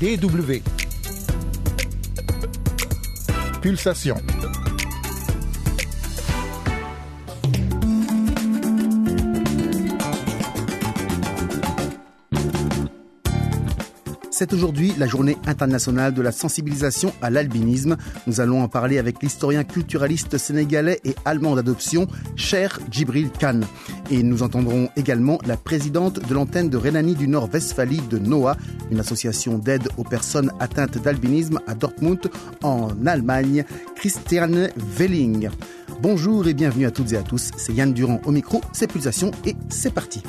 DW. Pulsation. C'est aujourd'hui la journée internationale de la sensibilisation à l'albinisme. Nous allons en parler avec l'historien culturaliste sénégalais et allemand d'adoption, Cher Djibril Khan. Et nous entendrons également la présidente de l'antenne de Rhénanie du Nord-Westphalie de NOAA, une association d'aide aux personnes atteintes d'albinisme à Dortmund, en Allemagne, Christiane Welling. Bonjour et bienvenue à toutes et à tous. C'est Yann Durand au micro, c'est Pulsation et c'est parti.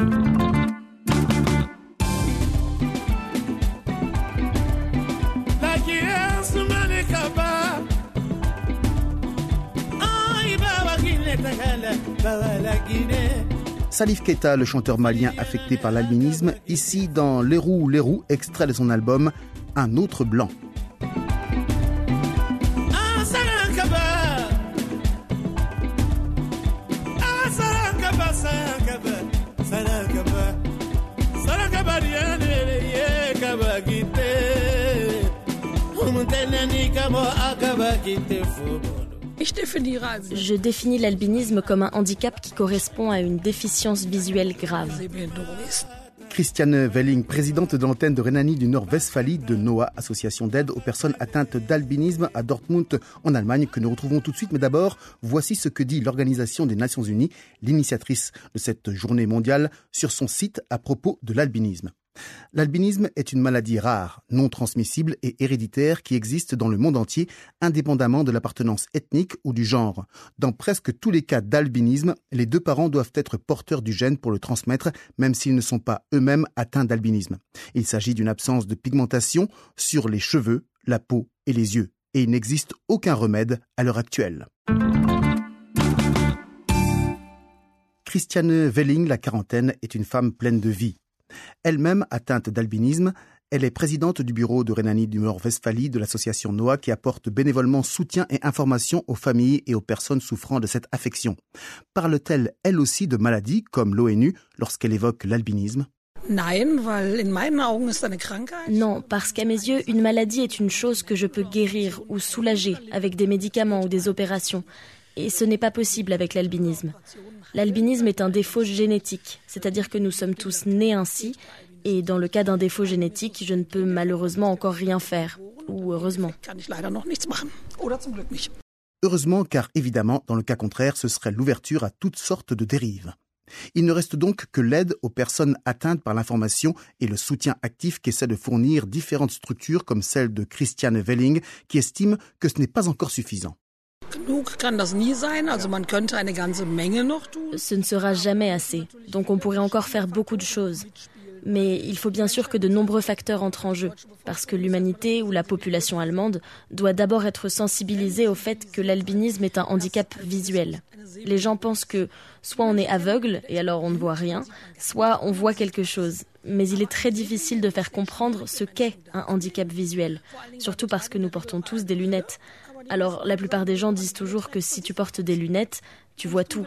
Salif Keita, le chanteur malien affecté par l'albinisme, ici dans Les roues, les roues, extrait de son album Un autre blanc. Je définis l'albinisme comme un handicap qui correspond à une déficience visuelle grave. Christiane Welling, présidente de l'antenne de Rhénanie du Nord-Westphalie de NOAA, association d'aide aux personnes atteintes d'albinisme à Dortmund en Allemagne, que nous retrouvons tout de suite. Mais d'abord, voici ce que dit l'Organisation des Nations Unies, l'initiatrice de cette journée mondiale, sur son site à propos de l'albinisme. L'albinisme est une maladie rare, non transmissible et héréditaire qui existe dans le monde entier, indépendamment de l'appartenance ethnique ou du genre. Dans presque tous les cas d'albinisme, les deux parents doivent être porteurs du gène pour le transmettre, même s'ils ne sont pas eux-mêmes atteints d'albinisme. Il s'agit d'une absence de pigmentation sur les cheveux, la peau et les yeux, et il n'existe aucun remède à l'heure actuelle. Christiane Welling, la quarantaine, est une femme pleine de vie. Elle-même atteinte d'albinisme, elle est présidente du bureau de Rhénanie du Nord-Westphalie de l'association NOAA qui apporte bénévolement soutien et information aux familles et aux personnes souffrant de cette affection. Parle-t-elle elle aussi de maladies comme l'ONU lorsqu'elle évoque l'albinisme? Non, parce qu'à mes yeux, une maladie est une chose que je peux guérir ou soulager avec des médicaments ou des opérations. Et ce n'est pas possible avec l'albinisme. L'albinisme est un défaut génétique, c'est-à-dire que nous sommes tous nés ainsi, et dans le cas d'un défaut génétique, je ne peux malheureusement encore rien faire, ou heureusement. Heureusement, car évidemment, dans le cas contraire, ce serait l'ouverture à toutes sortes de dérives. Il ne reste donc que l'aide aux personnes atteintes par l'information et le soutien actif qu'essaient de fournir différentes structures comme celle de Christiane Welling, qui estime que ce n'est pas encore suffisant. Ce ne sera jamais assez, donc on pourrait encore faire beaucoup de choses. Mais il faut bien sûr que de nombreux facteurs entrent en jeu, parce que l'humanité ou la population allemande doit d'abord être sensibilisée au fait que l'albinisme est un handicap visuel. Les gens pensent que soit on est aveugle et alors on ne voit rien, soit on voit quelque chose. Mais il est très difficile de faire comprendre ce qu'est un handicap visuel, surtout parce que nous portons tous des lunettes. Alors la plupart des gens disent toujours que si tu portes des lunettes, tu vois tout.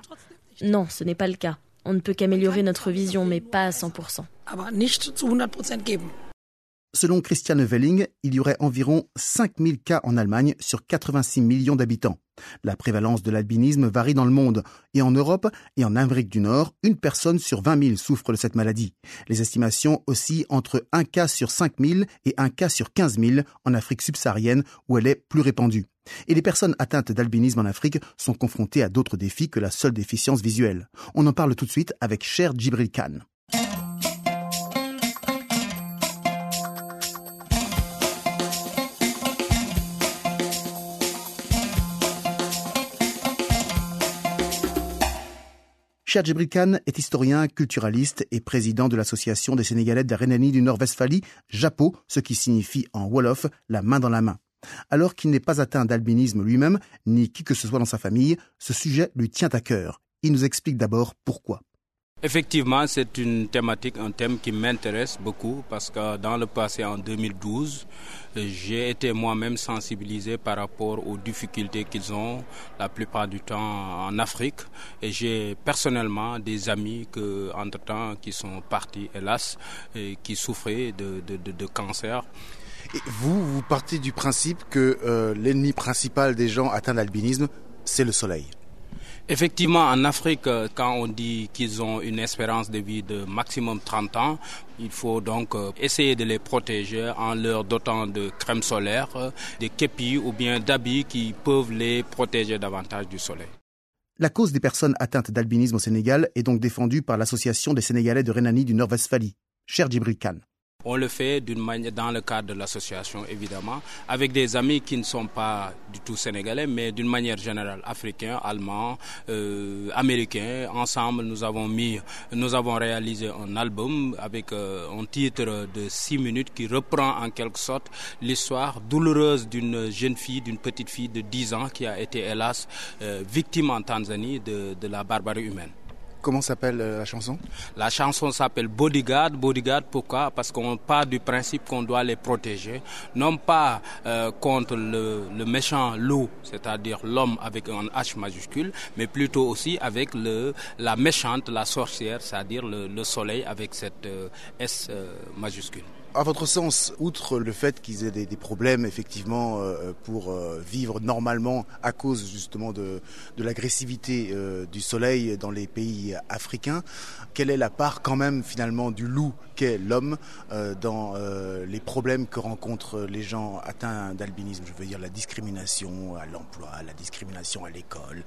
Non, ce n'est pas le cas. On ne peut qu'améliorer notre vision, mais pas à 100%. Selon Christiane Welling, il y aurait environ 5000 cas en Allemagne sur 86 millions d'habitants. La prévalence de l'albinisme varie dans le monde, et en Europe et en Amérique du Nord, une personne sur 20 000 souffre de cette maladie. Les estimations oscillent entre un cas sur 5 000 et un cas sur 15 000 en Afrique subsaharienne, où elle est plus répandue. Et les personnes atteintes d'albinisme en Afrique sont confrontées à d'autres défis que la seule déficience visuelle. On en parle tout de suite avec Cher Djibril Khan. Cher Djibril Khan est historien, culturaliste et président de l'association des Sénégalais de la Rhénanie du Nord-Westphalie, JAPO, ce qui signifie en Wolof la main dans la main. Alors qu'il n'est pas atteint d'albinisme lui-même, ni qui que ce soit dans sa famille, ce sujet lui tient à cœur. Il nous explique d'abord pourquoi. Effectivement, c'est une thématique, un thème qui m'intéresse beaucoup parce que dans le passé, en 2012, j'ai été moi-même sensibilisé par rapport aux difficultés qu'ils ont la plupart du temps en Afrique. Et j'ai personnellement des amis que, entre-temps, qui sont partis, hélas, et qui souffraient de, cancer. Et vous, vous partez du principe que euh, l'ennemi principal des gens atteints d'albinisme, c'est le soleil. Effectivement, en Afrique, euh, quand on dit qu'ils ont une espérance de vie de maximum 30 ans, il faut donc euh, essayer de les protéger en leur dotant de crème solaire, de képis ou bien d'habits qui peuvent les protéger davantage du soleil. La cause des personnes atteintes d'albinisme au Sénégal est donc défendue par l'Association des Sénégalais de Rhénanie du Nord-Westphalie. Cher Djibril Khan. On le fait d'une manière dans le cadre de l'association évidemment, avec des amis qui ne sont pas du tout sénégalais, mais d'une manière générale africains, allemands, euh, américains. Ensemble, nous avons mis, nous avons réalisé un album avec euh, un titre de six minutes qui reprend en quelque sorte l'histoire douloureuse d'une jeune fille, d'une petite fille de 10 ans qui a été hélas euh, victime en Tanzanie de la barbarie humaine. Comment s'appelle euh, la chanson? La chanson s'appelle Bodyguard. Bodyguard, pourquoi? Parce qu'on part du principe qu'on doit les protéger, non pas euh, contre le, le, méchant loup, c'est-à-dire l'homme avec un H majuscule, mais plutôt aussi avec le, la méchante, la sorcière, c'est-à-dire le, le, soleil avec cette euh, S majuscule. À votre sens, outre le fait qu'ils aient des, des, problèmes effectivement euh, pour euh, vivre normalement à cause justement de, l'agressivité euh, du soleil dans les pays africains, quelle est la part quand même finalement du loup qu'est l'homme dans les problèmes que rencontrent les gens atteints d'albinisme? Je veux dire la discrimination à l'emploi, la discrimination à l'école,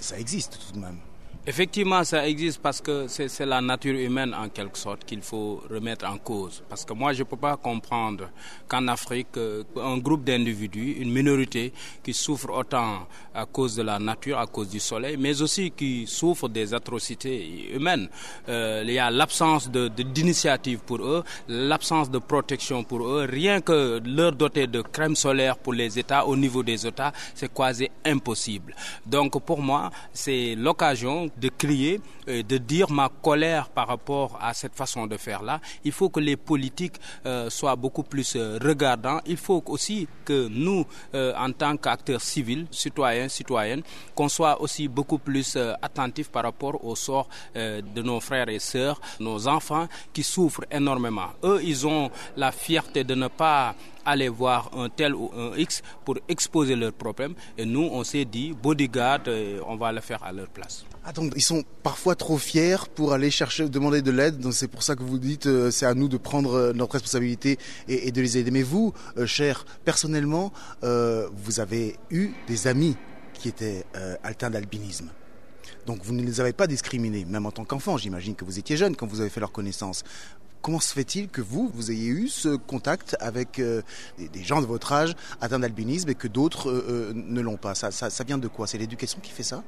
ça existe tout de même. Effectivement, ça existe parce que c'est la nature humaine en quelque sorte qu'il faut remettre en cause. Parce que moi, je ne peux pas comprendre qu'en Afrique, un groupe d'individus, une minorité qui souffre autant à cause de la nature, à cause du soleil, mais aussi qui souffre des atrocités humaines. Euh, il y a l'absence d'initiative de, pour eux, l'absence de protection pour eux. Rien que leur doter de crème solaire pour les États, au niveau des États, c'est quasi impossible. Donc pour moi, c'est l'occasion de crier, de dire ma colère par rapport à cette façon de faire là. Il faut que les politiques euh, soient beaucoup plus euh, regardants. Il faut aussi que nous, euh, en tant qu'acteurs civils, citoyens, citoyennes, qu'on soit aussi beaucoup plus attentifs par rapport au sort de nos frères et sœurs, nos enfants qui souffrent énormément. Eux, ils ont la fierté de ne pas aller voir un tel ou un X pour exposer leurs problèmes. Et nous, on s'est dit, bodyguard, on va le faire à leur place. Donc ils sont parfois trop fiers pour aller chercher, demander de l'aide. Donc c'est pour ça que vous dites, euh, c'est à nous de prendre euh, notre responsabilité et, de les aider. Mais vous, euh, cher, personnellement, euh, vous avez eu des amis qui étaient euh, atteints d'albinisme. Donc vous ne les avez pas discriminés, même en tant qu'enfant. J'imagine que vous étiez jeune quand vous avez fait leur connaissance. Comment se fait-il que vous, vous ayez eu ce contact avec euh, des, gens de votre âge atteints d'albinisme et que d'autres euh, ne l'ont pas? Ça, ça, ça vient de quoi? C'est l'éducation qui fait ça?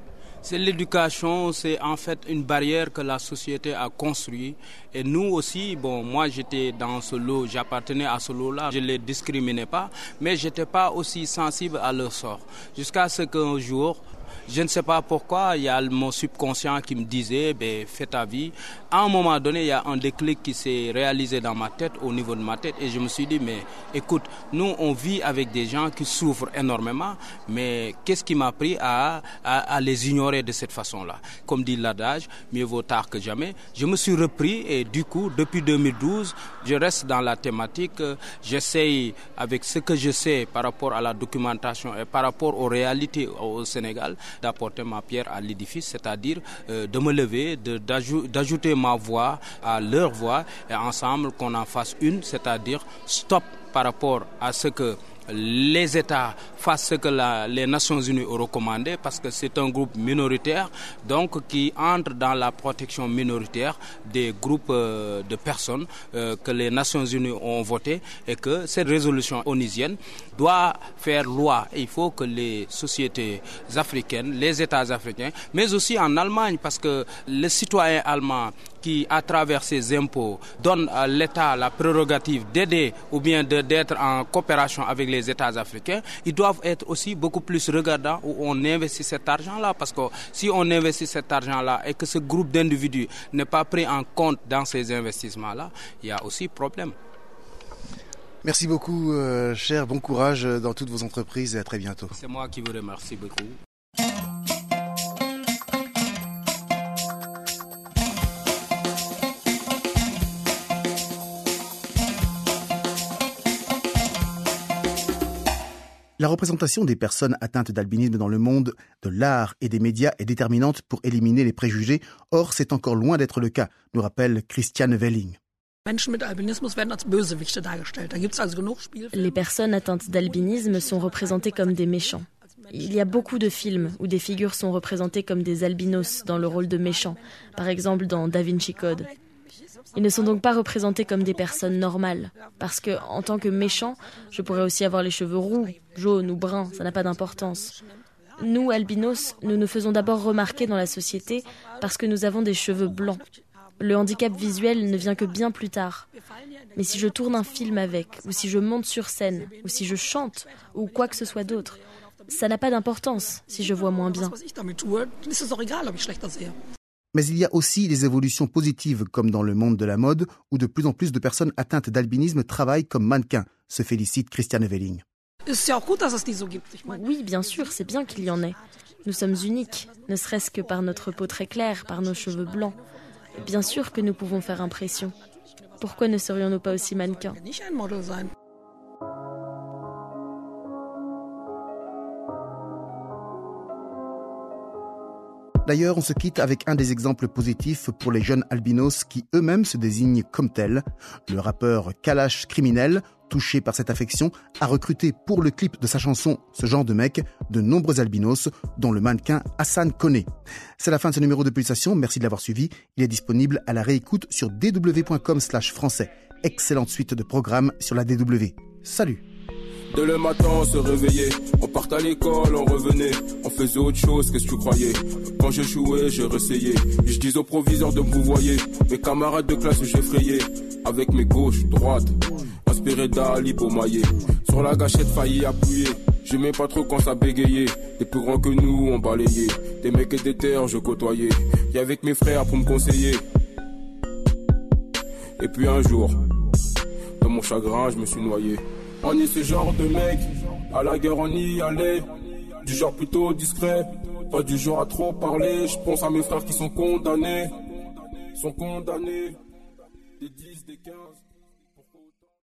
C'est l'éducation, c'est en fait une barrière que la société a construite. Et nous aussi, bon, moi j'étais dans ce lot, j'appartenais à ce lot-là, je ne les discriminais pas, mais je n'étais pas aussi sensible à leur sort. Jusqu'à ce qu'un jour, je ne sais pas pourquoi, il y a mon subconscient qui me disait, ben, fais ta vie. À un moment donné, il y a un déclic qui s'est réalisé dans ma tête, au niveau de ma tête, et je me suis dit, mais écoute, nous, on vit avec des gens qui souffrent énormément, mais qu'est-ce qui m'a pris à, à, à, les ignorer de cette façon-là? Comme dit l'adage, mieux vaut tard que jamais. Je me suis repris, et du coup, depuis 2012, je reste dans la thématique, j'essaye, avec ce que je sais par rapport à la documentation et par rapport aux réalités au Sénégal, d'apporter ma pierre à l'édifice, c'est-à-dire euh, de me lever, d'ajouter ma voix à leur voix et ensemble qu'on en fasse une, c'est-à-dire stop par rapport à ce que les États fassent ce que les Nations Unies ont recommandé parce que c'est un groupe minoritaire donc qui entre dans la protection minoritaire des groupes euh, de personnes euh, que les Nations Unies ont voté et que cette résolution onisienne doit faire loi. Il faut que les sociétés africaines, les États africains, mais aussi en Allemagne parce que les citoyens allemands qui, à travers ses impôts, donne à l'État la prérogative d'aider ou bien d'être en coopération avec les États africains, ils doivent être aussi beaucoup plus regardants où on investit cet argent-là. Parce que si on investit cet argent-là et que ce groupe d'individus n'est pas pris en compte dans ces investissements-là, il y a aussi problème. Merci beaucoup, euh, cher. Bon courage dans toutes vos entreprises et à très bientôt. C'est moi qui vous remercie beaucoup. Représentation des personnes atteintes d'albinisme dans le monde de l'art et des médias est déterminante pour éliminer les préjugés. Or, c'est encore loin d'être le cas, nous rappelle Christiane Welling. Les personnes atteintes d'albinisme sont représentées comme des méchants. Il y a beaucoup de films où des figures sont représentées comme des albinos dans le rôle de méchants, par exemple dans Da Vinci Code. Ils ne sont donc pas représentés comme des personnes normales, parce que en tant que méchant, je pourrais aussi avoir les cheveux roux, jaunes ou bruns, ça n'a pas d'importance. Nous, albinos, nous nous faisons d'abord remarquer dans la société parce que nous avons des cheveux blancs. Le handicap visuel ne vient que bien plus tard. Mais si je tourne un film avec, ou si je monte sur scène, ou si je chante, ou quoi que ce soit d'autre, ça n'a pas d'importance si je vois moins bien. Mais il y a aussi des évolutions positives, comme dans le monde de la mode, où de plus en plus de personnes atteintes d'albinisme travaillent comme mannequins, se félicite Christiane Welling. Oui, bien sûr, c'est bien qu'il y en ait. Nous sommes uniques, ne serait-ce que par notre peau très claire, par nos cheveux blancs. Bien sûr que nous pouvons faire impression. Pourquoi ne serions-nous pas aussi mannequins? D'ailleurs, on se quitte avec un des exemples positifs pour les jeunes albinos qui eux-mêmes se désignent comme tels. Le rappeur Kalash Criminel, touché par cette affection, a recruté pour le clip de sa chanson Ce genre de mec de nombreux albinos, dont le mannequin Hassan Kone. C'est la fin de ce numéro de Pulsation. Merci de l'avoir suivi. Il est disponible à la réécoute sur dw.com slash français. Excellente suite de programmes sur la DW. Salut Dès le matin, on se réveillait. On partait à l'école, on revenait. On faisait autre chose, qu'est-ce que tu croyais? Quand je jouais, je réessayais. Je dis au proviseur de me voyer. Mes camarades de classe, j'effrayais. Avec mes gauches, droites. Inspiré d'Ali mailler. Sur la gâchette, failli appuyer. J'aimais pas trop quand ça bégayait. Des plus grands que nous, on balayait. Des mecs et des terres, je côtoyais. Et avec mes frères pour me conseiller. Et puis un jour, dans mon chagrin, je me suis noyé. On est ce genre de mec, à la guerre on y allait, du genre plutôt discret, pas du genre à trop parler. Je pense à mes frères qui sont condamnés, sont condamnés, des 10, des 15.